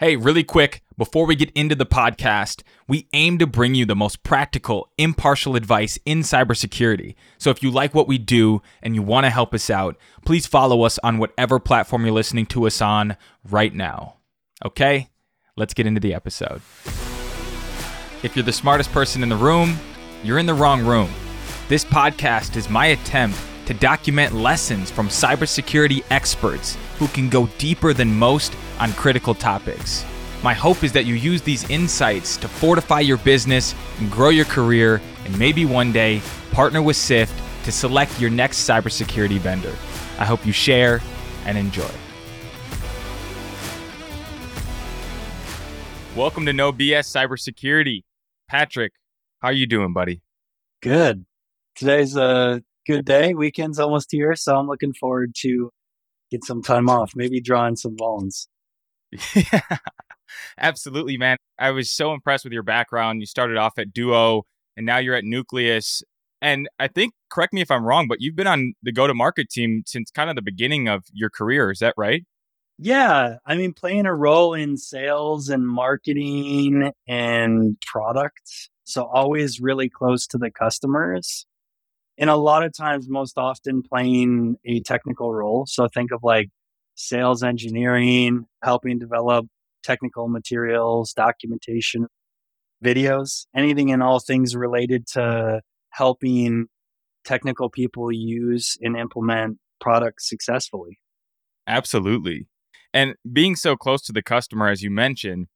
Hey, really quick, before we get into the podcast, we aim to bring you the most practical, impartial advice in cybersecurity. So if you like what we do and you want to help us out, please follow us on whatever platform you're listening to us on right now. Okay, let's get into the episode. If you're the smartest person in the room, you're in the wrong room. This podcast is my attempt to document lessons from cybersecurity experts who can go deeper than most on critical topics. My hope is that you use these insights to fortify your business and grow your career, and maybe one day partner with SIFT to select your next cybersecurity vendor. I hope you share and enjoy. Welcome to No BS Cybersecurity. Patrick, how are you doing, buddy? Good. Today's a good day. Weekend's almost here, so I'm looking forward to get some time off, maybe drawing some bones. Yeah, absolutely, man. I was so impressed with your background. You started off at Duo and now you're at Nucleus. And I think, correct me if I'm wrong, but you've been on the go to market team since kind of the beginning of your career. Is that right? Yeah. I mean, playing a role in sales and marketing and products. So always really close to the customers. And a lot of times, most often playing a technical role. So think of like sales engineering, helping develop technical materials, documentation, videos, anything and all things related to helping technical people use and implement products successfully. Absolutely. And being so close to the customer, as you mentioned,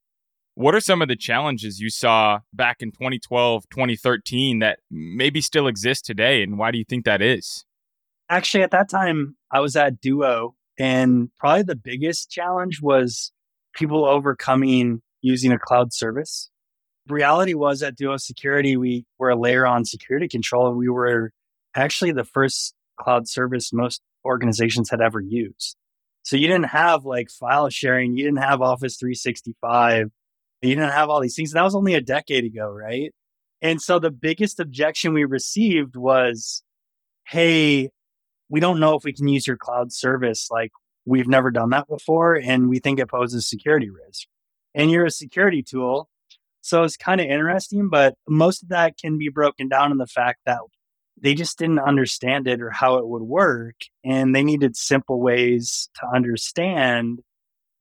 what are some of the challenges you saw back in 2012, 2013 that maybe still exist today? And why do you think that is? Actually, at that time, I was at Duo and probably the biggest challenge was people overcoming using a cloud service. reality was at Duo Security, we were a layer on security control. and We were actually the first cloud service most organizations had ever used. So you didn't have like file sharing, you didn't have Office 365, you didn't have all these things. That was only a decade ago, right? And so the biggest objection we received was, hey, we don't know if we can use your cloud service. Like we've never done that before. And we think it poses security risk. And you're a security tool. So it's kind of interesting, but most of that can be broken down in the fact that they just didn't understand it or how it would work. And they needed simple ways to understand.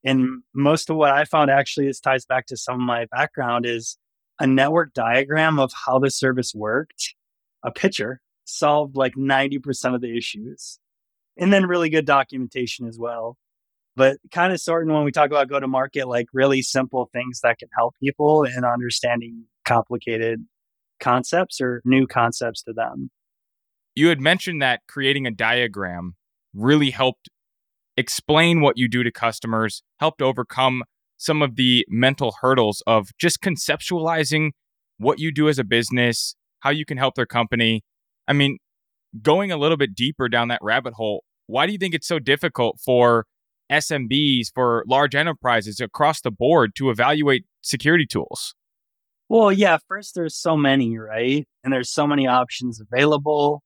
And most of what I found actually this ties back to some of my background is a network diagram of how the service worked, a picture solved like 90% of the issues. And then really good documentation as well. But kind of sorting when we talk about go to market, like really simple things that can help people in understanding complicated concepts or new concepts to them. You had mentioned that creating a diagram really helped explain what you do to customers, helped overcome some of the mental hurdles of just conceptualizing what you do as a business, how you can help their company, I mean, going a little bit deeper down that rabbit hole, why do you think it's so difficult for SMBs, for large enterprises across the board to evaluate security tools? Well, yeah, first, there's so many, right? And there's so many options available.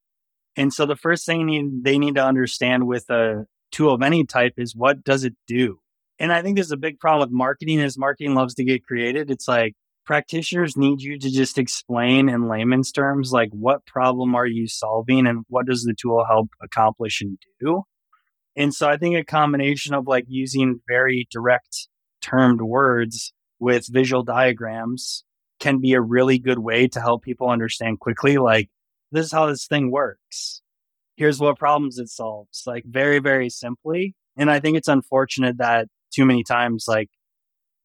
And so the first thing they need to understand with a tool of any type is what does it do? And I think there's a big problem with marketing is marketing loves to get created. It's like, practitioners need you to just explain in layman's terms like what problem are you solving and what does the tool help accomplish and do and so i think a combination of like using very direct termed words with visual diagrams can be a really good way to help people understand quickly like this is how this thing works here's what problems it solves like very very simply and i think it's unfortunate that too many times like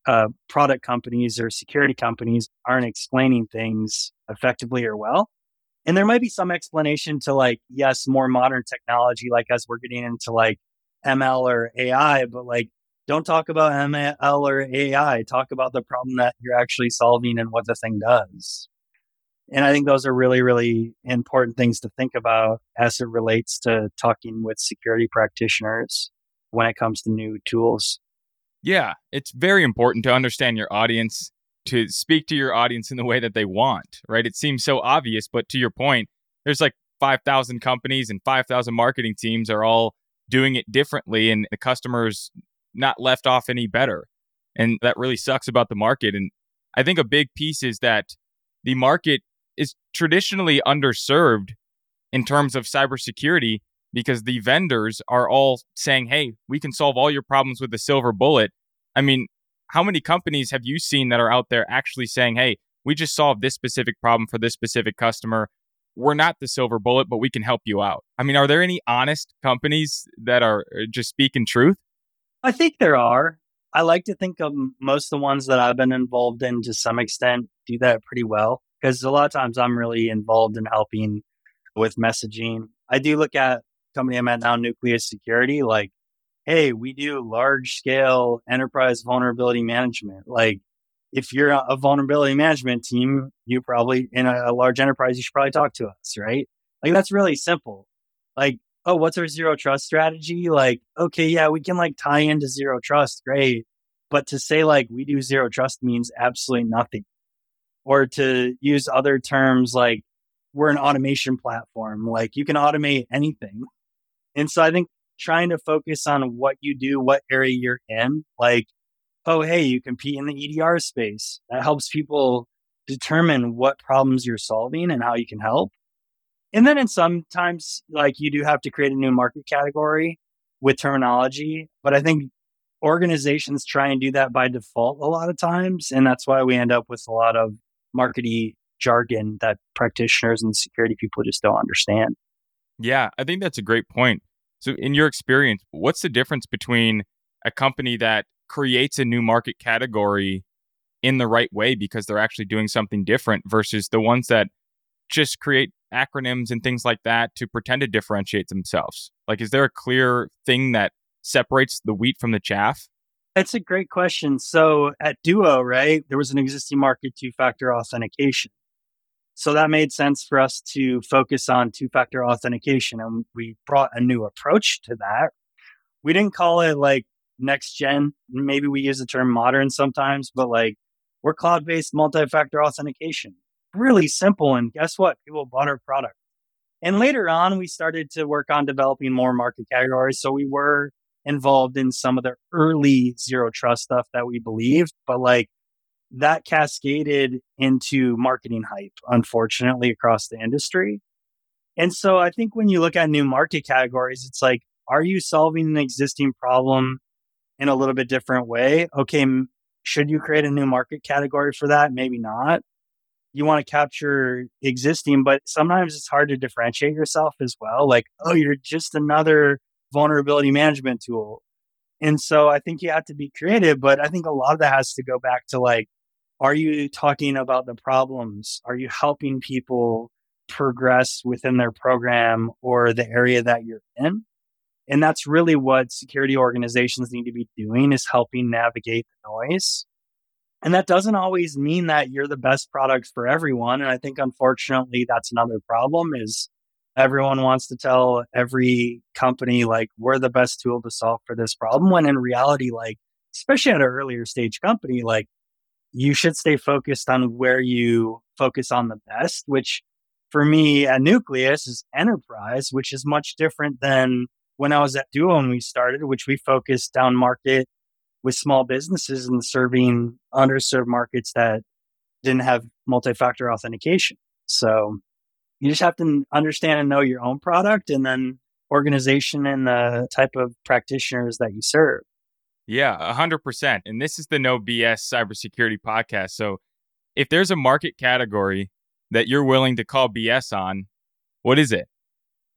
uh, product companies or security companies aren't explaining things effectively or well. And there might be some explanation to like, yes, more modern technology, like as we're getting into like ML or AI, but like, don't talk about ML or AI. Talk about the problem that you're actually solving and what the thing does. And I think those are really, really important things to think about as it relates to talking with security practitioners when it comes to new tools. Yeah, it's very important to understand your audience, to speak to your audience in the way that they want, right? It seems so obvious, but to your point, there's like 5,000 companies and 5,000 marketing teams are all doing it differently, and the customer's not left off any better. And that really sucks about the market. And I think a big piece is that the market is traditionally underserved in terms of cybersecurity because the vendors are all saying, hey, we can solve all your problems with a silver bullet. I mean, how many companies have you seen that are out there actually saying, hey, we just solved this specific problem for this specific customer? We're not the silver bullet, but we can help you out. I mean, are there any honest companies that are uh, just speaking truth? I think there are. I like to think of most of the ones that I've been involved in to some extent do that pretty well because a lot of times I'm really involved in helping with messaging. I do look at company I'm at now, Nucleus Security, like, hey, we do large scale enterprise vulnerability management. Like, if you're a vulnerability management team, you probably in a, a large enterprise, you should probably talk to us, right? Like, that's really simple. Like, oh, what's our zero trust strategy? Like, okay, yeah, we can like tie into zero trust, great. But to say like we do zero trust means absolutely nothing. Or to use other terms like we're an automation platform, like you can automate anything. And so I think trying to focus on what you do, what area you're in, like, oh, hey, you compete in the EDR space. That helps people determine what problems you're solving and how you can help. And then in sometimes like you do have to create a new market category with terminology, but I think organizations try and do that by default a lot of times. And that's why we end up with a lot of markety jargon that practitioners and security people just don't understand. Yeah, I think that's a great point. So, in your experience, what's the difference between a company that creates a new market category in the right way because they're actually doing something different versus the ones that just create acronyms and things like that to pretend to differentiate themselves? Like, is there a clear thing that separates the wheat from the chaff? That's a great question. So at Duo, right, there was an existing market two factor authentication. So that made sense for us to focus on two factor authentication. And we brought a new approach to that. We didn't call it like next gen. Maybe we use the term modern sometimes, but like we're cloud based multi factor authentication. Really simple. And guess what? People bought our product. And later on, we started to work on developing more market categories. So we were involved in some of the early zero trust stuff that we believed, but like that cascaded into marketing hype, unfortunately, across the industry. And so I think when you look at new market categories, it's like, are you solving an existing problem in a little bit different way? Okay, should you create a new market category for that? Maybe not. You want to capture existing, but sometimes it's hard to differentiate yourself as well. Like, oh, you're just another vulnerability management tool. And so I think you have to be creative, but I think a lot of that has to go back to like, are you talking about the problems? Are you helping people progress within their program or the area that you're in? And that's really what security organizations need to be doing is helping navigate the noise. And that doesn't always mean that you're the best product for everyone. And I think unfortunately that's another problem is everyone wants to tell every company like we're the best tool to solve for this problem when in reality like especially at an earlier stage company like you should stay focused on where you focus on the best, which for me at Nucleus is enterprise, which is much different than when I was at Duo and we started, which we focused down market with small businesses and serving underserved markets that didn't have multi factor authentication. So you just have to understand and know your own product and then organization and the type of practitioners that you serve. Yeah, 100%. And this is the No BS Cybersecurity podcast. So if there's a market category that you're willing to call BS on, what is it?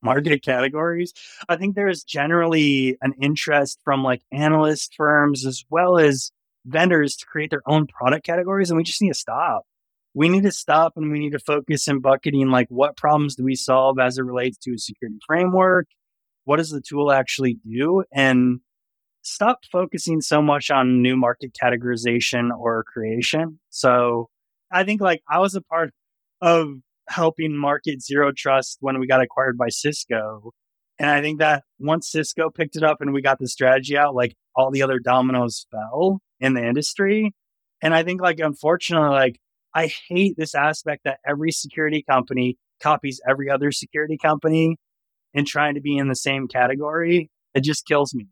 Market categories. I think there's generally an interest from like analyst firms as well as vendors to create their own product categories. And we just need to stop. We need to stop and we need to focus in bucketing like what problems do we solve as it relates to a security framework? What does the tool actually do? And stopped focusing so much on new market categorization or creation. So I think like I was a part of helping market zero trust when we got acquired by Cisco. And I think that once Cisco picked it up and we got the strategy out, like all the other dominoes fell in the industry. And I think like unfortunately, like I hate this aspect that every security company copies every other security company and trying to be in the same category. It just kills me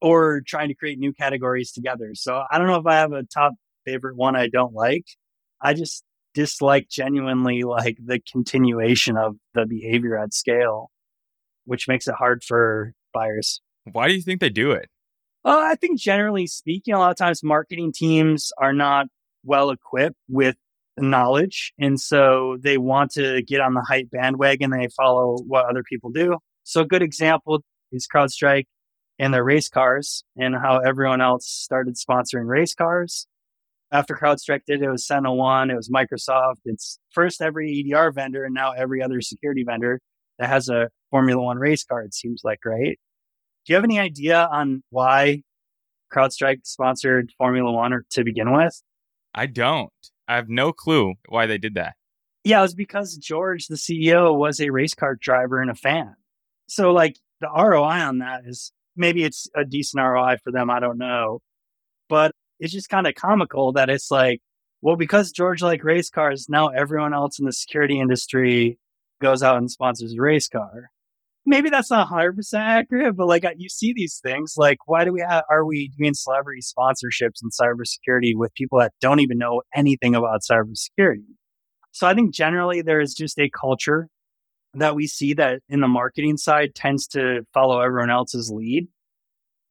or trying to create new categories together. So I don't know if I have a top favorite one I don't like. I just dislike genuinely like the continuation of the behavior at scale, which makes it hard for buyers. Why do you think they do it? Uh, I think generally speaking, a lot of times marketing teams are not well equipped with knowledge. And so they want to get on the hype bandwagon. They follow what other people do. So a good example is CrowdStrike and their race cars and how everyone else started sponsoring race cars. After CrowdStrike did it, it was SentinelOne, it was Microsoft. It's first every EDR vendor and now every other security vendor that has a Formula One race car, it seems like, right? Do you have any idea on why CrowdStrike sponsored Formula One or, to begin with? I don't. I have no clue why they did that. Yeah, it was because George, the CEO, was a race car driver and a fan. So, like, the ROI on that is maybe it's a decent ROI for them. I don't know. But it's just kind of comical that it's like, well, because George liked race cars, now everyone else in the security industry goes out and sponsors a race car maybe that's not 100% accurate, but like you see these things. Like, why do we have, are we doing celebrity sponsorships in cybersecurity with people that don't even know anything about cybersecurity? So I think generally there is just a culture that we see that in the marketing side tends to follow everyone else's lead.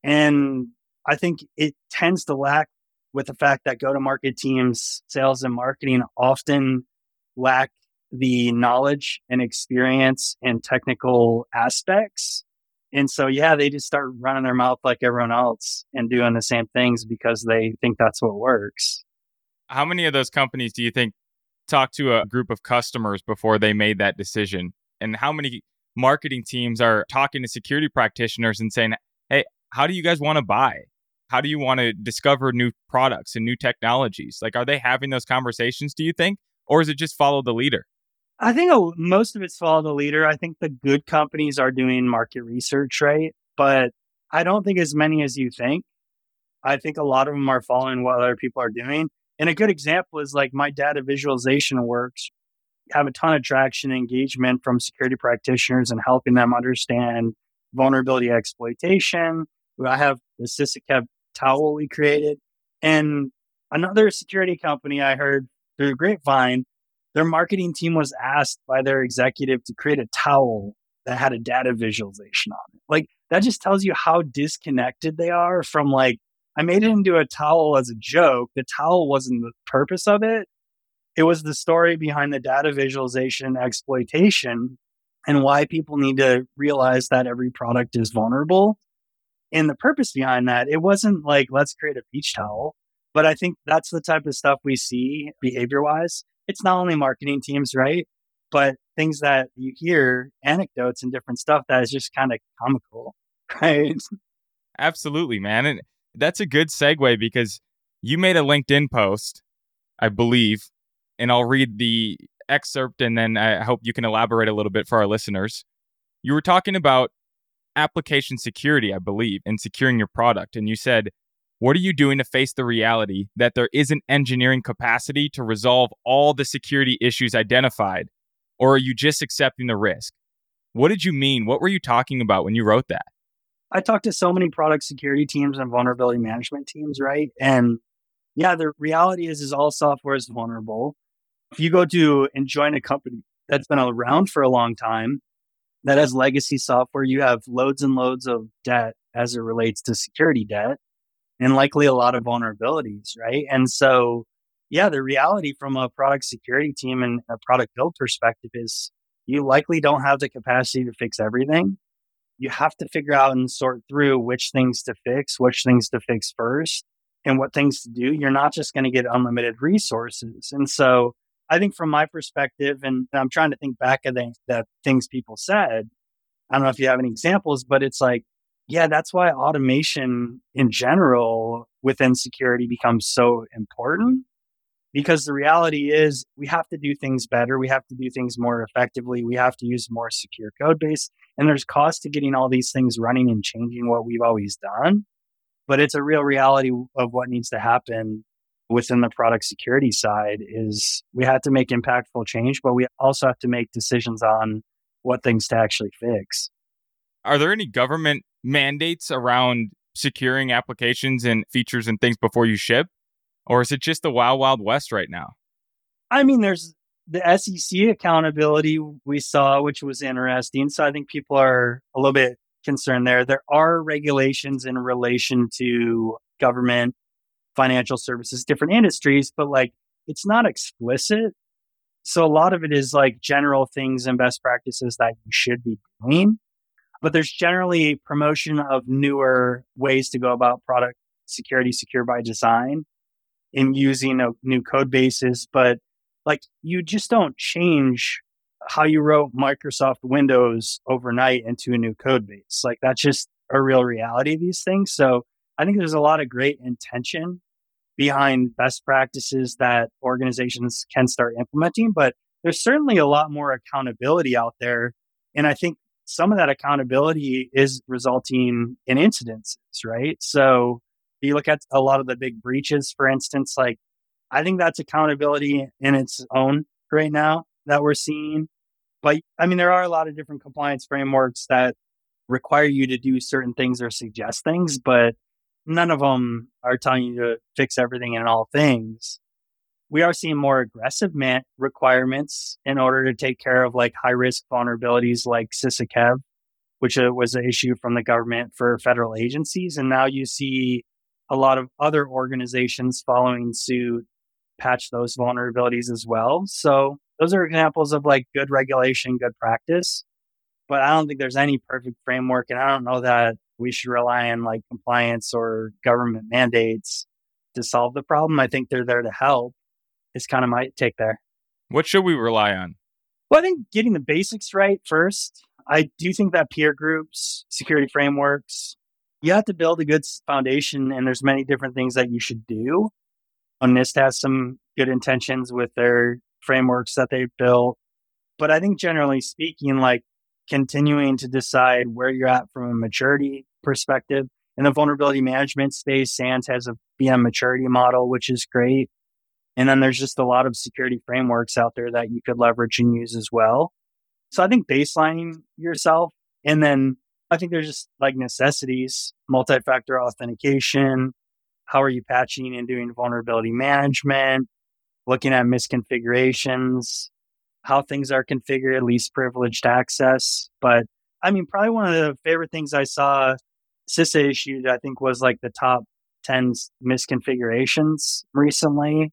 And I think it tends to lack with the fact that go to market teams, sales and marketing often lack the knowledge and experience and technical aspects. And so, yeah, they just start running their mouth like everyone else and doing the same things because they think that's what works. How many of those companies do you think talked to a group of customers before they made that decision? And how many marketing teams are talking to security practitioners and saying, hey, how do you guys want to buy? How do you want to discover new products and new technologies? Like, are they having those conversations, do you think? Or is it just follow the leader? I think most of it's follow the leader. I think the good companies are doing market research, right? But I don't think as many as you think. I think a lot of them are following what other people are doing. And a good example is like my data visualization works have a ton of traction and engagement from security practitioners and helping them understand vulnerability exploitation. I have the CISA KEV towel we created. And another security company I heard through grapevine their marketing team was asked by their executive to create a towel that had a data visualization on it. Like that just tells you how disconnected they are from like, I made it into a towel as a joke. The towel wasn't the purpose of it. It was the story behind the data visualization exploitation and why people need to realize that every product is vulnerable. And the purpose behind that, it wasn't like, let's create a beach towel. But I think that's the type of stuff we see behavior wise it's not only marketing teams, right? But things that you hear, anecdotes and different stuff that is just kind of comical, right? Absolutely, man. And that's a good segue because you made a LinkedIn post, I believe, and I'll read the excerpt and then I hope you can elaborate a little bit for our listeners. You were talking about application security, I believe, and securing your product. And you said, what are you doing to face the reality that there isn't engineering capacity to resolve all the security issues identified? Or are you just accepting the risk? What did you mean? What were you talking about when you wrote that? I talked to so many product security teams and vulnerability management teams, right? And yeah, the reality is is all software is vulnerable. If you go to and join a company that's been around for a long time, that has legacy software, you have loads and loads of debt as it relates to security debt and likely a lot of vulnerabilities, right? And so, yeah, the reality from a product security team and a product build perspective is you likely don't have the capacity to fix everything. You have to figure out and sort through which things to fix, which things to fix first, and what things to do. You're not just going to get unlimited resources. And so, I think from my perspective, and I'm trying to think back of the, the things people said. I don't know if you have any examples, but it's like yeah, that's why automation in general within security becomes so important because the reality is we have to do things better. We have to do things more effectively. We have to use more secure code base. And there's cost to getting all these things running and changing what we've always done. But it's a real reality of what needs to happen within the product security side is we have to make impactful change, but we also have to make decisions on what things to actually fix. Are there any government mandates around securing applications and features and things before you ship? Or is it just the wild, wild west right now? I mean, there's the SEC accountability we saw, which was interesting. So I think people are a little bit concerned there. There are regulations in relation to government, financial services, different industries, but like it's not explicit. So a lot of it is like general things and best practices that you should be doing. But there's generally promotion of newer ways to go about product security, secure by design in using a new code bases. But like you just don't change how you wrote Microsoft Windows overnight into a new code base. Like that's just a real reality of these things. So I think there's a lot of great intention behind best practices that organizations can start implementing, but there's certainly a lot more accountability out there. And I think some of that accountability is resulting in incidences, right? So you look at a lot of the big breaches, for instance, like I think that's accountability in its own right now that we're seeing. But I mean, there are a lot of different compliance frameworks that require you to do certain things or suggest things, but none of them are telling you to fix everything and all things. We are seeing more aggressive man- requirements in order to take care of like high risk vulnerabilities like CISA KEV, which uh, was an issue from the government for federal agencies. And now you see a lot of other organizations following suit patch those vulnerabilities as well. So those are examples of like good regulation, good practice. But I don't think there's any perfect framework. And I don't know that we should rely on like compliance or government mandates to solve the problem. I think they're there to help. Is kind of my take there. What should we rely on? Well, I think getting the basics right first. I do think that peer groups, security frameworks, you have to build a good foundation, and there's many different things that you should do. NIST has some good intentions with their frameworks that they built. But I think generally speaking, like continuing to decide where you're at from a maturity perspective. In the vulnerability management space, SANS has a VM maturity model, which is great. And then there's just a lot of security frameworks out there that you could leverage and use as well. So I think baselining yourself and then I think there's just like necessities, multi-factor authentication, how are you patching and doing vulnerability management, looking at misconfigurations, how things are configured, least privileged access. But I mean, probably one of the favorite things I saw CISA issued, I think, was like the top 10 misconfigurations recently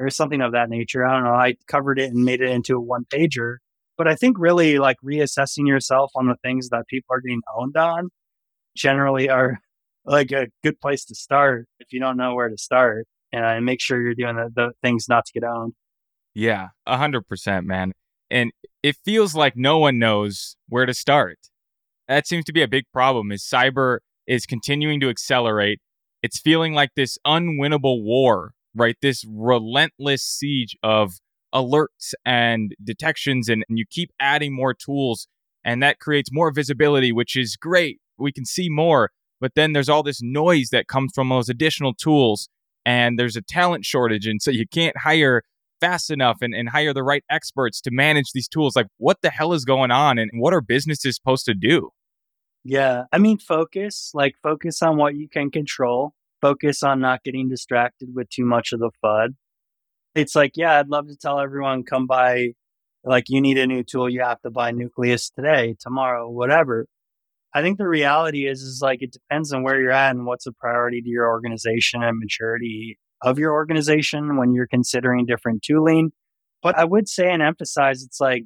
or something of that nature. I don't know. I covered it and made it into a one pager. But I think really like reassessing yourself on the things that people are getting owned on generally are like a good place to start if you don't know where to start and uh, make sure you're doing the, the things not to get owned. Yeah, a hundred percent, man. And it feels like no one knows where to start. That seems to be a big problem. Is cyber is continuing to accelerate. It's feeling like this unwinnable war, right? This relentless siege of alerts and detections, and, and you keep adding more tools, and that creates more visibility, which is great. We can see more, but then there's all this noise that comes from those additional tools, and there's a talent shortage, and so you can't hire fast enough and, and hire the right experts to manage these tools. Like, what the hell is going on, and what are businesses supposed to do? Yeah, I mean, focus, like, focus on what you can control, focus on not getting distracted with too much of the FUD. It's like, yeah, I'd love to tell everyone, come by, like, you need a new tool, you have to buy Nucleus today, tomorrow, whatever. I think the reality is, is like, it depends on where you're at and what's a priority to your organization and maturity of your organization when you're considering different tooling. But I would say and emphasize it's like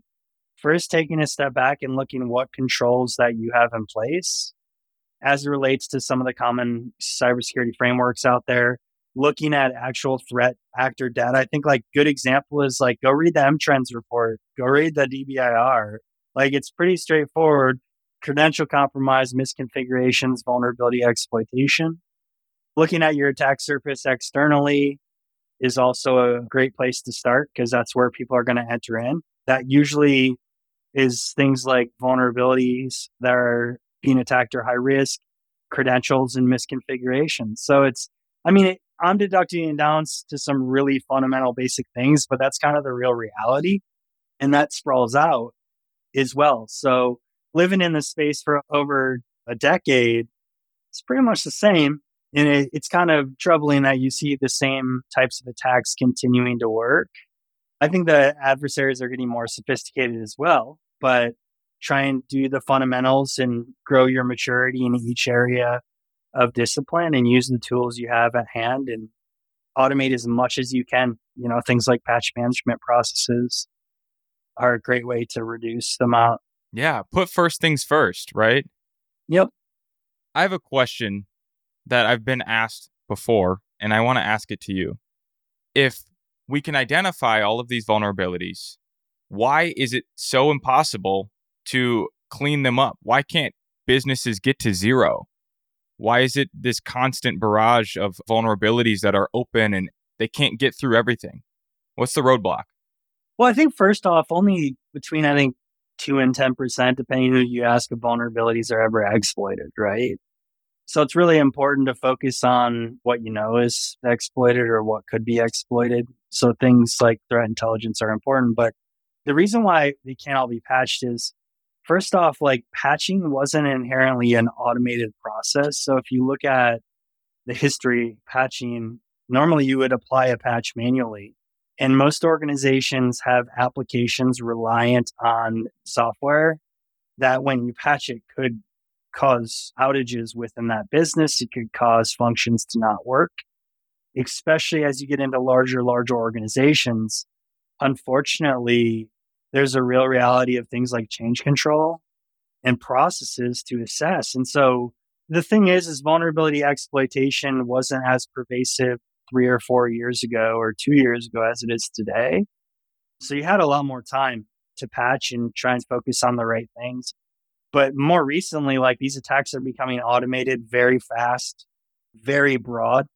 first taking a step back and looking what controls that you have in place as it relates to some of the common cybersecurity frameworks out there, looking at actual threat actor data. I think like good example is like go read the M-Trends report, go read the DBIR. Like it's pretty straightforward. Credential compromise, misconfigurations, vulnerability exploitation. Looking at your attack surface externally is also a great place to start because that's where people are going to enter in. That usually is things like vulnerabilities that are being attacked or high risk, credentials and misconfigurations. So it's, I mean, it, I'm deducting it down to some really fundamental basic things, but that's kind of the real reality. And that sprawls out as well. So living in this space for over a decade, it's pretty much the same. And it, it's kind of troubling that you see the same types of attacks continuing to work. I think the adversaries are getting more sophisticated as well, but try and do the fundamentals and grow your maturity in each area of discipline and use the tools you have at hand and automate as much as you can. You know, things like patch management processes are a great way to reduce the amount. Yeah, put first things first, right? Yep. I have a question that I've been asked before, and I want to ask it to you. If we can identify all of these vulnerabilities, why is it so impossible to clean them up? Why can't businesses get to zero? Why is it this constant barrage of vulnerabilities that are open and they can't get through everything? What's the roadblock? Well, I think first off, only between I think two and ten percent, depending who you ask, of vulnerabilities are ever exploited, right? So it's really important to focus on what you know is exploited or what could be exploited. So things like threat intelligence are important, but the reason why they can't all be patched is first off, like patching wasn't inherently an automated process. So if you look at the history patching, normally you would apply a patch manually. And most organizations have applications reliant on software that when you patch it could cause outages within that business. It could cause functions to not work, especially as you get into larger, larger organizations. Unfortunately, there's a real reality of things like change control and processes to assess. And so the thing is, is vulnerability exploitation wasn't as pervasive three or four years ago or two years ago as it is today. So you had a lot more time to patch and try and focus on the right things. But more recently, like these attacks are becoming automated very fast, very broad.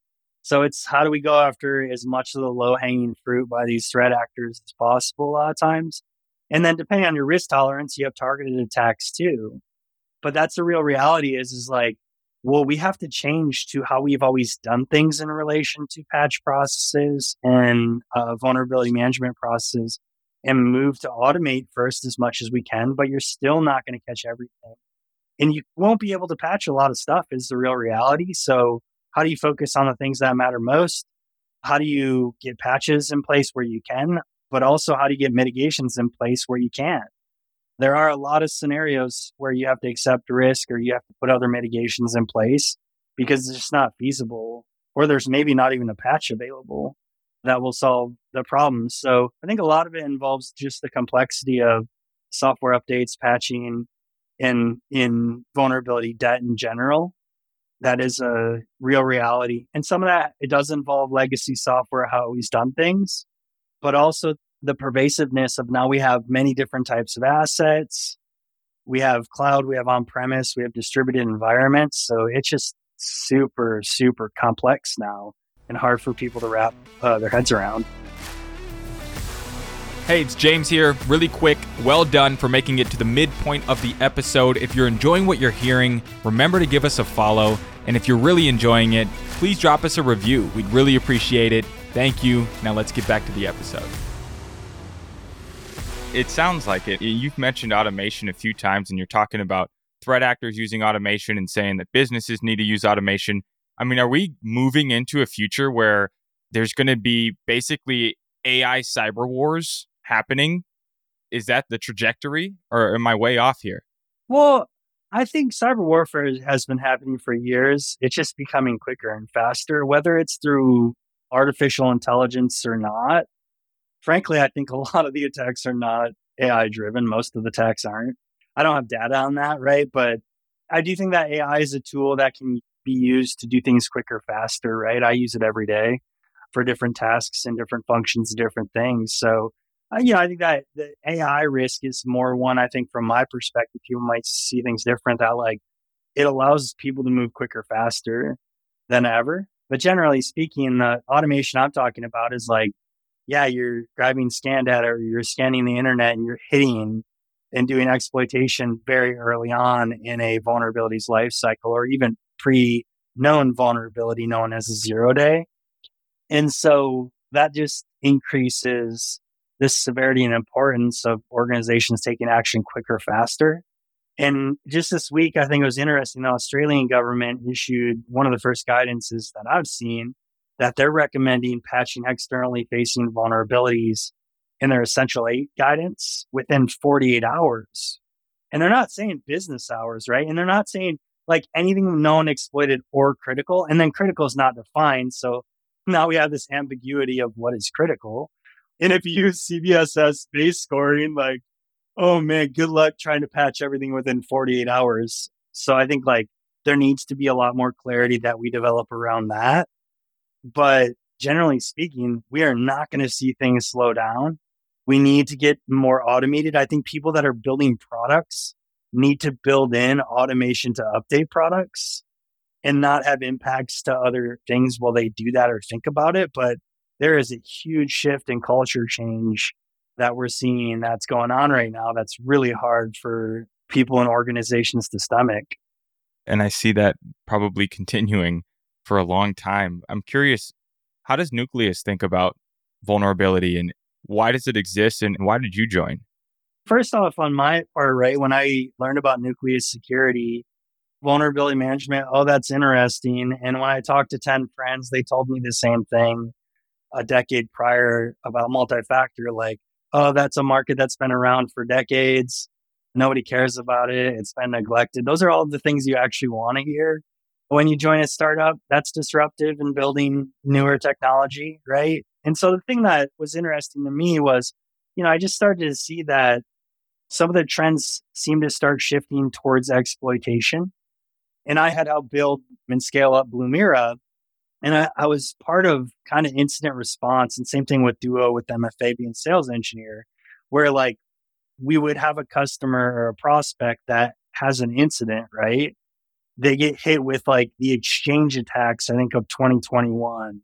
So it's how do we go after as much of the low hanging fruit by these threat actors as possible a lot of times? And then depending on your risk tolerance, you have targeted attacks too. But that's the real reality is, is like, well, we have to change to how we've always done things in relation to patch processes and uh, vulnerability management processes and move to automate first as much as we can, but you're still not going to catch everything. And you won't be able to patch a lot of stuff is the real reality. So how do you focus on the things that matter most? How do you get patches in place where you can, but also how do you get mitigations in place where you can't? There are a lot of scenarios where you have to accept risk or you have to put other mitigations in place because it's just not feasible or there's maybe not even a patch available that will solve the problem. So I think a lot of it involves just the complexity of software updates, patching, and in vulnerability debt in general. That is a real reality. And some of that, it does involve legacy software, how we've done things, but also the pervasiveness of now we have many different types of assets. We have cloud, we have on premise, we have distributed environments. So it's just super, super complex now and hard for people to wrap uh, their heads around. Hey, it's James here. Really quick, well done for making it to the midpoint of the episode. If you're enjoying what you're hearing, remember to give us a follow. And if you're really enjoying it, please drop us a review. We'd really appreciate it. Thank you. Now let's get back to the episode. It sounds like it. You've mentioned automation a few times, and you're talking about threat actors using automation and saying that businesses need to use automation. I mean, are we moving into a future where there's going to be basically AI cyber wars happening? Is that the trajectory or am I way off here? Well, I think cyber warfare has been happening for years. It's just becoming quicker and faster, whether it's through artificial intelligence or not. Frankly, I think a lot of the attacks are not AI driven. Most of the attacks aren't. I don't have data on that, right? But I do think that AI is a tool that can be used to do things quicker, faster, right? I use it every day for different tasks and different functions, different things. So, uh, you know, I think that the AI risk is more one, I think, from my perspective, people might see things different that like it allows people to move quicker, faster than ever. But generally speaking, the automation I'm talking about is like, yeah, you're grabbing scan data or you're scanning the internet and you're hitting and doing exploitation very early on in a vulnerabilities life cycle or even pre known vulnerability known as a zero day. And so that just increases the severity and importance of organizations taking action quicker, faster. And just this week, I think it was interesting. The Australian government issued one of the first guidances that I've seen that they're recommending patching externally facing vulnerabilities in their essential eight guidance within 48 hours. And they're not saying business hours, right? And they're not saying like anything known, exploited, or critical. And then critical is not defined. So now we have this ambiguity of what is critical. And if you use CVSS base scoring, like oh man, good luck trying to patch everything within 48 hours. So I think like there needs to be a lot more clarity that we develop around that. But generally speaking, we are not going to see things slow down. We need to get more automated. I think people that are building products need to build in automation to update products and not have impacts to other things while they do that or think about it. But there is a huge shift in culture change that we're seeing that's going on right now that's really hard for people and organizations to stomach. And I see that probably continuing for a long time. I'm curious, how does Nucleus think about vulnerability and why does it exist and why did you join? First off, on my part, right, when I learned about Nucleus security, vulnerability management, oh, that's interesting. And when I talked to 10 friends, they told me the same thing a decade prior about multi factor. Like, oh, that's a market that's been around for decades. Nobody cares about it. It's been neglected. Those are all the things you actually want to hear. When you join a startup, that's disruptive and building newer technology, right? And so the thing that was interesting to me was, you know, I just started to see that some of the trends seem to start shifting towards exploitation. And I had helped build and scale up Blumira and I, I, was part of kind of incident response and same thing with Duo with MFA being sales engineer, where like we would have a customer or a prospect that has an incident, right? They get hit with like the exchange attacks, I think of 2021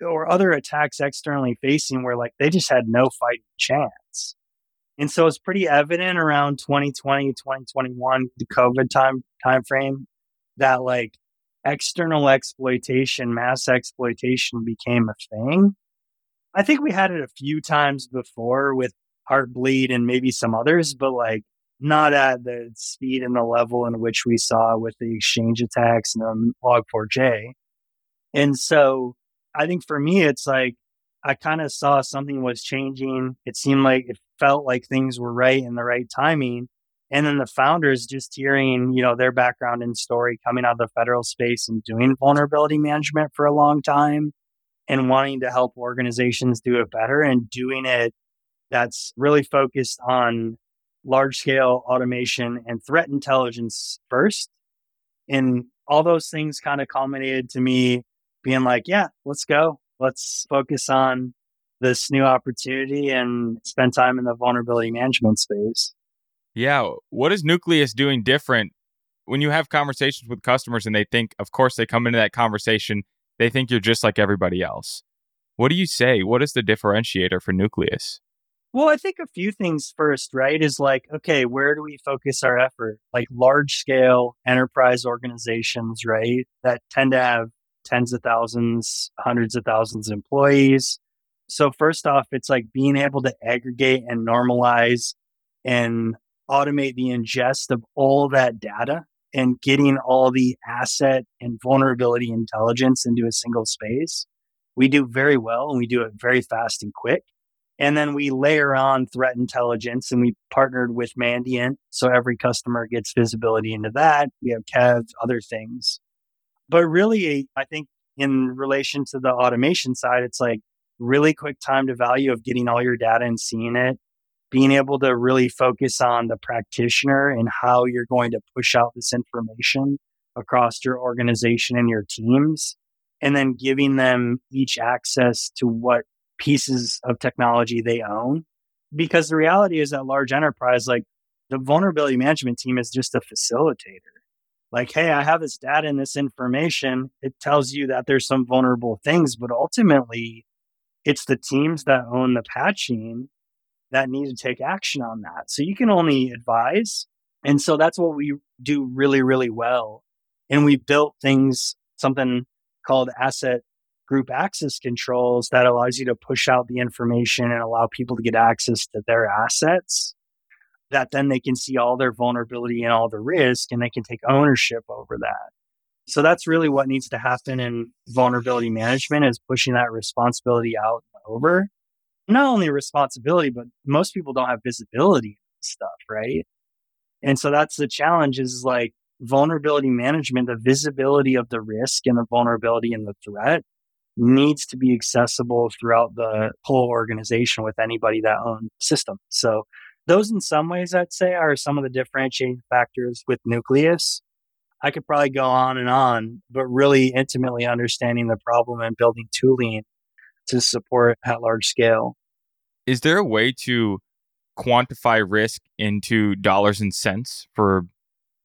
or other attacks externally facing where like they just had no fighting chance. And so it's pretty evident around 2020, 2021, the COVID time time frame that like external exploitation, mass exploitation became a thing. I think we had it a few times before with Heartbleed and maybe some others, but like not at the speed and the level in which we saw with the exchange attacks and um, Log4j. And so I think for me, it's like I kind of saw something was changing. It seemed like it felt like things were right in the right timing. And then the founders just hearing, you know, their background and story coming out of the federal space and doing vulnerability management for a long time and wanting to help organizations do it better and doing it that's really focused on large scale automation and threat intelligence first. And all those things kind of culminated to me being like, yeah, let's go. Let's focus on this new opportunity and spend time in the vulnerability management space. Yeah. What is Nucleus doing different when you have conversations with customers and they think, of course, they come into that conversation, they think you're just like everybody else. What do you say? What is the differentiator for Nucleus? Well, I think a few things first, right? Is like, okay, where do we focus our effort? Like large scale enterprise organizations, right? That tend to have tens of thousands, hundreds of thousands of employees. So, first off, it's like being able to aggregate and normalize and automate the ingest of all that data and getting all the asset and vulnerability intelligence into a single space. We do very well and we do it very fast and quick. And then we layer on threat intelligence and we partnered with Mandiant. So every customer gets visibility into that. We have KEV, other things. But really, I think in relation to the automation side, it's like really quick time to value of getting all your data and seeing it being able to really focus on the practitioner and how you're going to push out this information across your organization and your teams, and then giving them each access to what pieces of technology they own. Because the reality is that large enterprise, like the vulnerability management team is just a facilitator. Like, hey, I have this data and this information. It tells you that there's some vulnerable things, but ultimately, it's the teams that own the patching that need to take action on that. So you can only advise. And so that's what we do really, really well. And we built things, something called asset group access controls that allows you to push out the information and allow people to get access to their assets. that then they can see all their vulnerability and all the risk and they can take ownership over that. So that's really what needs to happen in vulnerability management is pushing that responsibility out over. Not only responsibility, but most people don't have visibility stuff, right? And so that's the challenge is like vulnerability management, the visibility of the risk and the vulnerability and the threat needs to be accessible throughout the whole organization with anybody that owns system. So those in some ways I'd say are some of the differentiating factors with Nucleus. I could probably go on and on, but really intimately understanding the problem and building tooling to support at large scale. Is there a way to quantify risk into dollars and cents for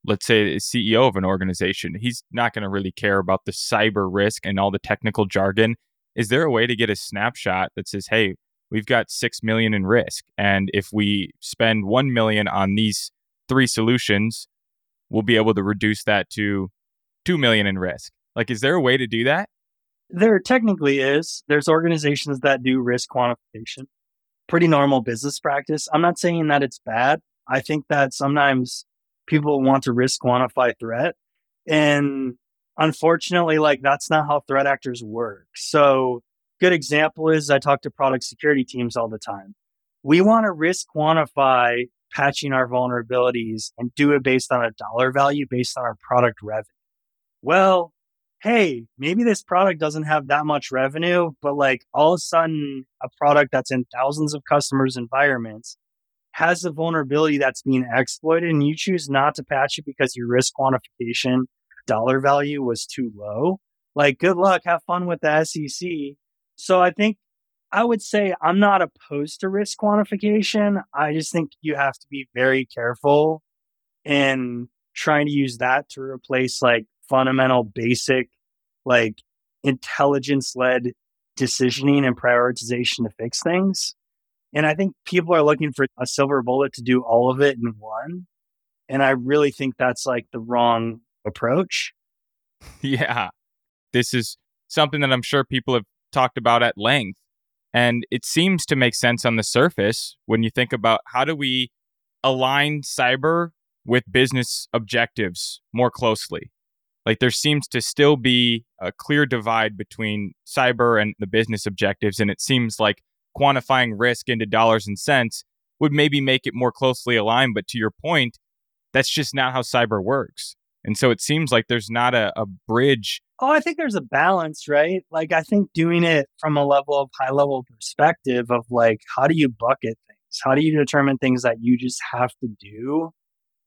let's say a CEO of an organization, he's not going to really care about the cyber risk and all the technical jargon. Is there a way to get a snapshot that says, "Hey, we've got 6 million in risk and if we spend 1 million on these three solutions, we'll be able to reduce that to 2 million in risk." Like is there a way to do that? There technically is. There's organizations that do risk quantification. Pretty normal business practice. I'm not saying that it's bad. I think that sometimes people want to risk quantify threat. And unfortunately, like that's not how threat actors work. So good example is I talk to product security teams all the time. We want to risk quantify patching our vulnerabilities and do it based on a dollar value based on our product revenue. Well, hey, maybe this product doesn't have that much revenue, but like all of a sudden a product that's in thousands of customers' environments has a vulnerability that's being exploited and you choose not to patch it because your risk quantification dollar value was too low, like good luck, have fun with the SEC. So I think I would say I'm not opposed to risk quantification. I just think you have to be very careful in trying to use that to replace like fundamental basic like intelligence led decisioning and prioritization to fix things. And I think people are looking for a silver bullet to do all of it in one. And I really think that's like the wrong approach. Yeah. This is something that I'm sure people have talked about at length. And it seems to make sense on the surface when you think about how do we align cyber with business objectives more closely. Like there seems to still be a clear divide between cyber and the business objectives. And it seems like quantifying risk into dollars and cents would maybe make it more closely aligned. But to your point, that's just not how cyber works. And so it seems like there's not a, a bridge. Oh, I think there's a balance, right? Like, I think doing it from a level of high level perspective of like, how do you bucket things? How do you determine things that you just have to do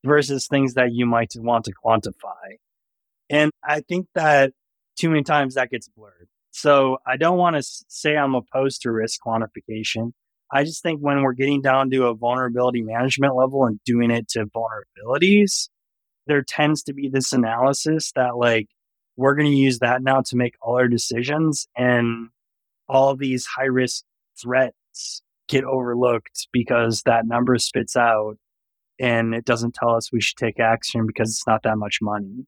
versus things that you might want to quantify? And I think that too many times that gets blurred. So I don't want to say I'm opposed to risk quantification. I just think when we're getting down to a vulnerability management level and doing it to vulnerabilities, there tends to be this analysis that like we're going to use that now to make all our decisions and all these high risk threats get overlooked because that number spits out and it doesn't tell us we should take action because it's not that much money.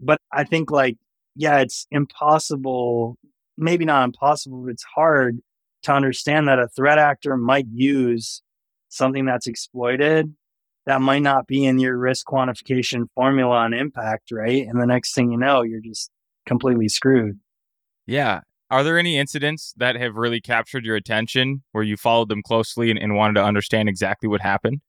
But I think like yeah, it's impossible, maybe not impossible, but it's hard to understand that a threat actor might use something that's exploited that might not be in your risk quantification formula on impact, right? And the next thing you know, you're just completely screwed. Yeah. Are there any incidents that have really captured your attention where you followed them closely and, and wanted to understand exactly what happened?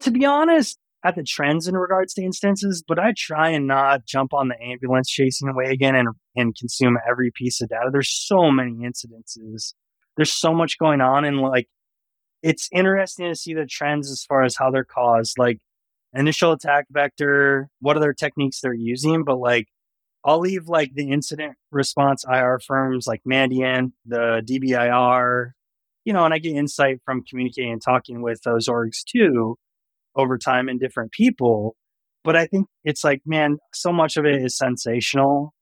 To be honest, at the trends in regards to instances, but I try and not jump on the ambulance chasing wagon and, and consume every piece of data. There's so many incidences. There's so much going on. And like, it's interesting to see the trends as far as how they're caused, like initial attack vector, what other techniques they're using. But like, I'll leave like the incident response IR firms like Mandiant, the DBIR, you know, and I get insight from communicating and talking with those orgs too over time in different people. But I think it's like, man, so much of it is sensational.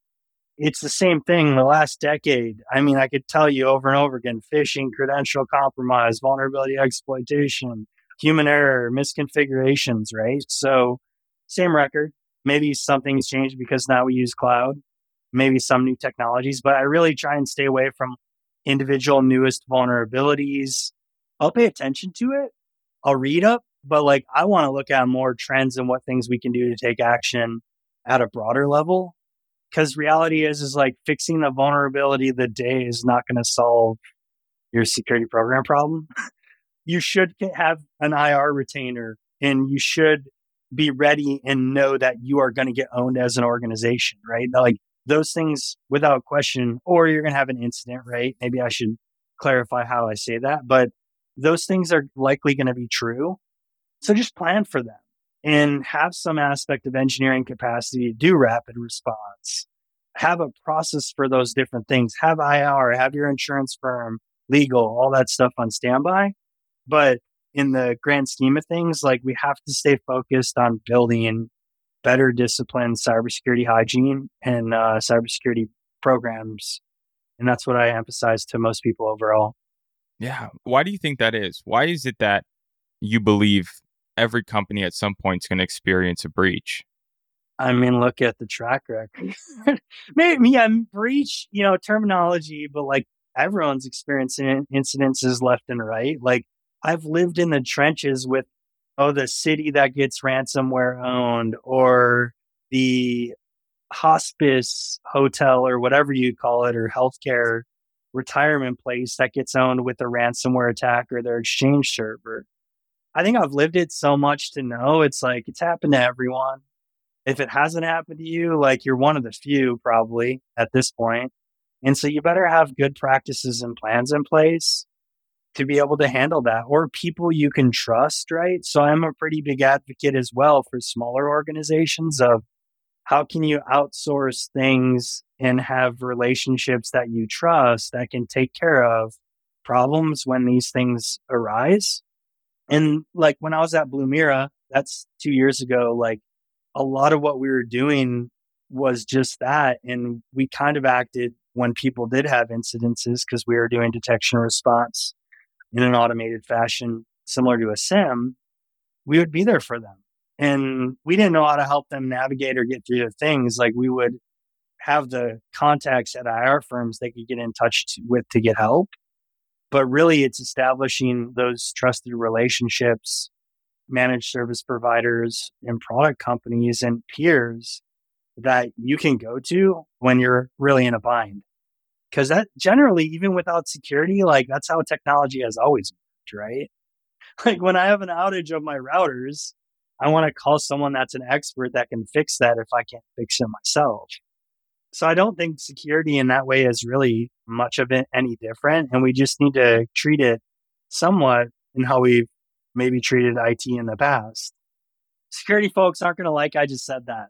It's the same thing the last decade. I mean, I could tell you over and over again phishing, credential compromise, vulnerability exploitation, human error, misconfigurations, right? So, same record. Maybe something's changed because now we use cloud, maybe some new technologies, but I really try and stay away from individual newest vulnerabilities. I'll pay attention to it. I'll read up But like, I want to look at more trends and what things we can do to take action at a broader level. Cause reality is, is like fixing the vulnerability the day is not going to solve your security program problem. you should have an IR retainer and you should be ready and know that you are going to get owned as an organization, right? Like those things without question, or you're going to have an incident, right? Maybe I should clarify how I say that, but those things are likely going to be true. So just plan for them and have some aspect of engineering capacity to do rapid response. Have a process for those different things. Have IR, have your insurance firm, legal, all that stuff on standby. But in the grand scheme of things, like we have to stay focused on building better disciplined cybersecurity hygiene and uh, cybersecurity programs. And that's what I emphasize to most people overall. Yeah. Why do you think that is? Why is it that you believe every company at some point is going to experience a breach? I mean, look at the track record. Maybe, yeah, breach, you know, terminology, but like everyone's experiencing incidences left and right. Like I've lived in the trenches with, oh, the city that gets ransomware owned or the hospice hotel or whatever you call it or healthcare retirement place that gets owned with a ransomware attack or their exchange server. I think I've lived it so much to know it's like it's happened to everyone. If it hasn't happened to you, like you're one of the few probably at this point. And so you better have good practices and plans in place to be able to handle that or people you can trust, right? So I'm a pretty big advocate as well for smaller organizations of how can you outsource things and have relationships that you trust that can take care of problems when these things arise. And like when I was at Blumira, that's two years ago, like a lot of what we were doing was just that. And we kind of acted when people did have incidences because we were doing detection response in an automated fashion, similar to a SIEM. we would be there for them. And we didn't know how to help them navigate or get through the things. Like we would have the contacts at IR firms they could get in touch to, with to get help. But really, it's establishing those trusted relationships, managed service providers and product companies and peers that you can go to when you're really in a bind. Cause that generally, even without security, like that's how technology has always worked, right? Like when I have an outage of my routers, I want to call someone that's an expert that can fix that if I can't fix it myself. So I don't think security in that way is really much of it any different. And we just need to treat it somewhat in how we've maybe treated IT in the past. Security folks aren't going to like I just said that.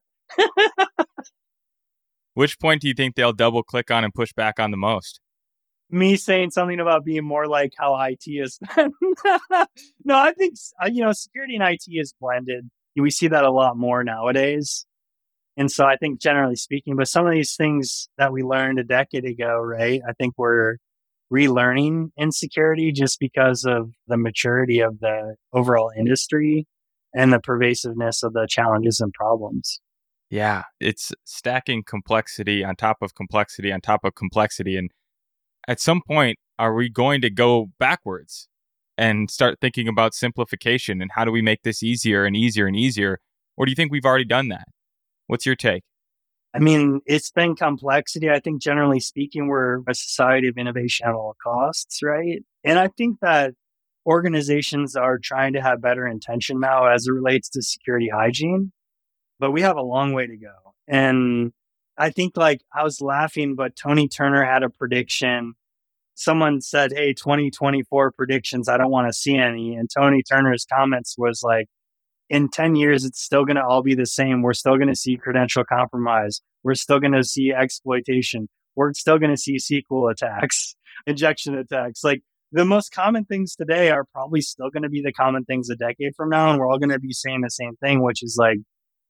Which point do you think they'll double click on and push back on the most? Me saying something about being more like how IT is. no, I think, uh, you know, security and IT is blended. We see that a lot more nowadays. And so I think generally speaking, but some of these things that we learned a decade ago, right? I think we're relearning insecurity just because of the maturity of the overall industry and the pervasiveness of the challenges and problems. Yeah, it's stacking complexity on top of complexity on top of complexity. And at some point, are we going to go backwards and start thinking about simplification and how do we make this easier and easier and easier? Or do you think we've already done that? What's your take? I mean, it's been complexity. I think generally speaking, we're a society of innovation at all costs, right? And I think that organizations are trying to have better intention now as it relates to security hygiene but we have a long way to go. And I think like I was laughing, but Tony Turner had a prediction. Someone said, Hey, 2024 predictions, I don't want to see any. And Tony Turner's comments was like, in 10 years, it's still going to all be the same. We're still going to see credential compromise. We're still going to see exploitation. We're still going to see SQL attacks, injection attacks. Like the most common things today are probably still going to be the common things a decade from now. And we're all going to be saying the same thing, which is like,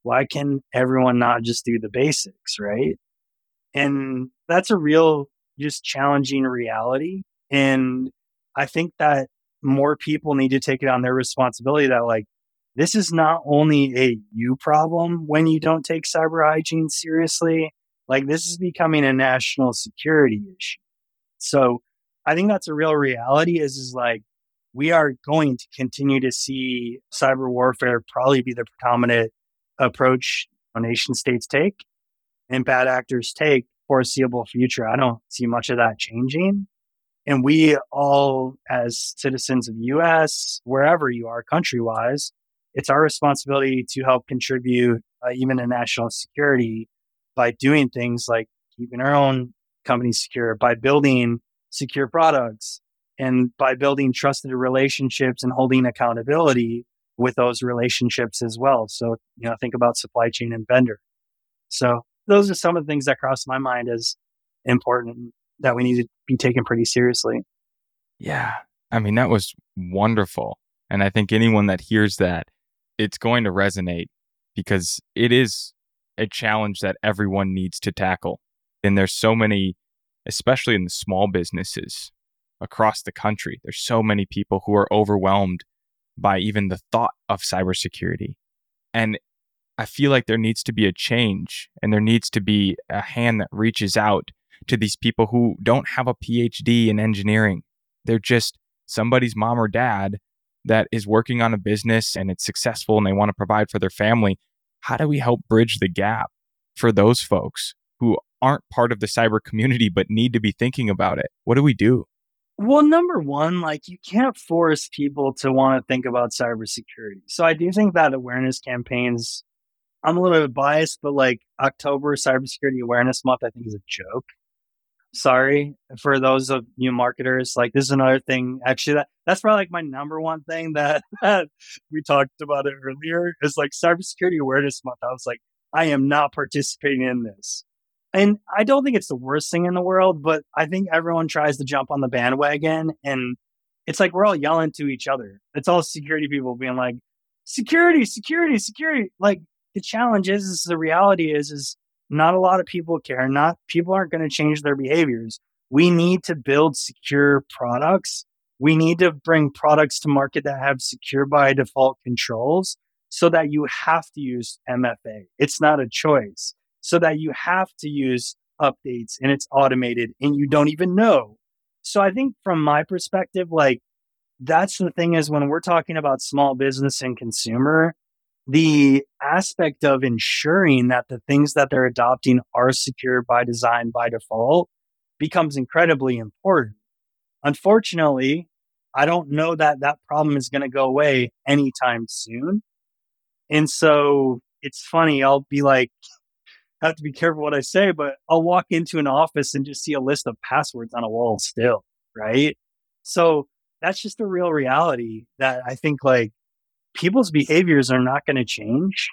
why can everyone not just do the basics, right? And that's a real, just challenging reality. And I think that more people need to take it on their responsibility that, like, this is not only a you problem when you don't take cyber hygiene seriously, like, this is becoming a national security issue. So I think that's a real reality is, is like, we are going to continue to see cyber warfare probably be the predominant approach nation states take and bad actors take foreseeable future. I don't see much of that changing. And we all, as citizens of US, wherever you are country wise, it's our responsibility to help contribute uh, even to national security by doing things like keeping our own company secure, by building secure products, and by building trusted relationships and holding accountability with those relationships as well. So, you know, think about supply chain and vendor. So, those are some of the things that cross my mind as important that we need to be taken pretty seriously. Yeah. I mean, that was wonderful. And I think anyone that hears that, it's going to resonate because it is a challenge that everyone needs to tackle. And there's so many, especially in the small businesses across the country, there's so many people who are overwhelmed by even the thought of cybersecurity. And I feel like there needs to be a change and there needs to be a hand that reaches out to these people who don't have a PhD in engineering. They're just somebody's mom or dad that is working on a business and it's successful and they want to provide for their family. How do we help bridge the gap for those folks who aren't part of the cyber community but need to be thinking about it? What do we do? Well, number one, like you can't force people to want to think about cybersecurity. So I do think that awareness campaigns, I'm a little bit biased, but like October Cybersecurity Awareness Month, I think is a joke sorry for those of you marketers. Like this is another thing. Actually, that that's probably like my number one thing that, that we talked about it earlier is like cybersecurity awareness month. I was like, I am not participating in this. And I don't think it's the worst thing in the world, but I think everyone tries to jump on the bandwagon and it's like we're all yelling to each other. It's all security people being like, security, security, security. Like the challenge is, is the reality is, is not a lot of people care. Not people aren't going to change their behaviors. We need to build secure products. We need to bring products to market that have secure by default controls so that you have to use MFA. It's not a choice. So that you have to use updates and it's automated and you don't even know. So I think from my perspective, like that's the thing is when we're talking about small business and consumer, the aspect of ensuring that the things that they're adopting are secure by design by default becomes incredibly important. Unfortunately, I don't know that that problem is going to go away anytime soon. And so it's funny, I'll be like, have to be careful what I say, but I'll walk into an office and just see a list of passwords on a wall still, right? So that's just a real reality that I think like people's behaviors are not going to change.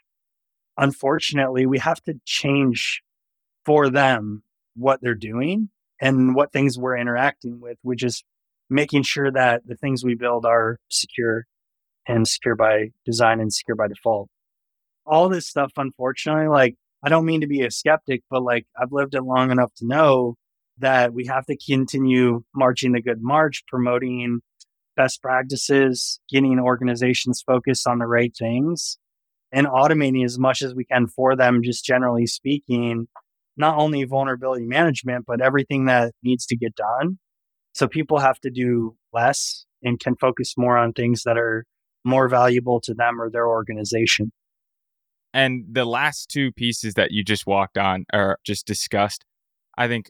Unfortunately, we have to change for them what they're doing and what things we're interacting with, which is making sure that the things we build are secure and secure by design and secure by default. All this stuff, unfortunately, like I don't mean to be a skeptic, but like I've lived it long enough to know that we have to continue marching the good march, promoting best practices, getting organizations focused on the right things, and automating as much as we can for them, just generally speaking, not only vulnerability management, but everything that needs to get done. So people have to do less and can focus more on things that are more valuable to them or their organization. And the last two pieces that you just walked on or just discussed, I think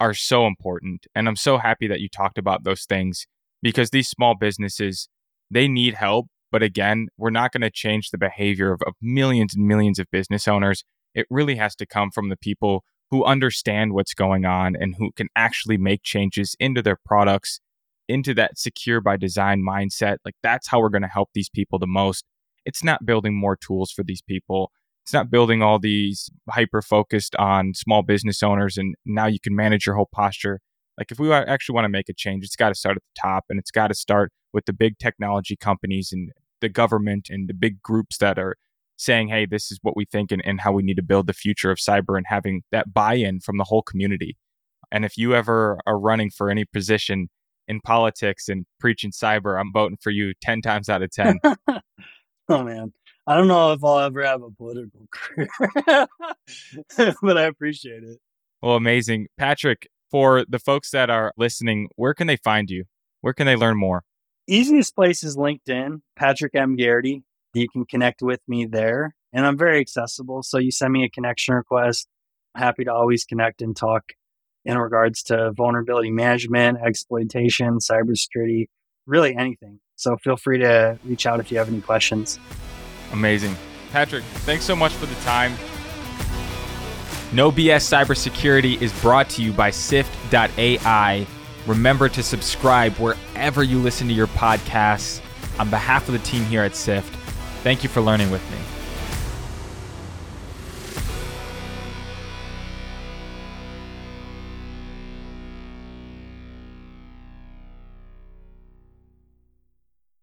are so important. And I'm so happy that you talked about those things because these small businesses, they need help. But again, we're not going to change the behavior of, of millions and millions of business owners. It really has to come from the people who understand what's going on and who can actually make changes into their products, into that secure by design mindset. Like that's how we're going to help these people the most. It's not building more tools for these people. It's not building all these hyper focused on small business owners and now you can manage your whole posture. Like if we actually want to make a change, it's got to start at the top and it's got to start with the big technology companies and the government and the big groups that are saying, hey, this is what we think and, and how we need to build the future of cyber and having that buy in from the whole community. And if you ever are running for any position in politics and preaching cyber, I'm voting for you 10 times out of 10. oh, man. I don't know if I'll ever have a political career, but I appreciate it. Well, amazing. Patrick, for the folks that are listening, where can they find you? Where can they learn more? Easiest place is LinkedIn, Patrick M. Garrity. You can connect with me there. And I'm very accessible. So you send me a connection request. I'm happy to always connect and talk in regards to vulnerability management, exploitation, cybersecurity, really anything. So feel free to reach out if you have any questions. Amazing. Patrick, thanks so much for the time. No BS Cybersecurity is brought to you by Sift.ai. Remember to subscribe wherever you listen to your podcasts. On behalf of the team here at Sift, thank you for learning with me.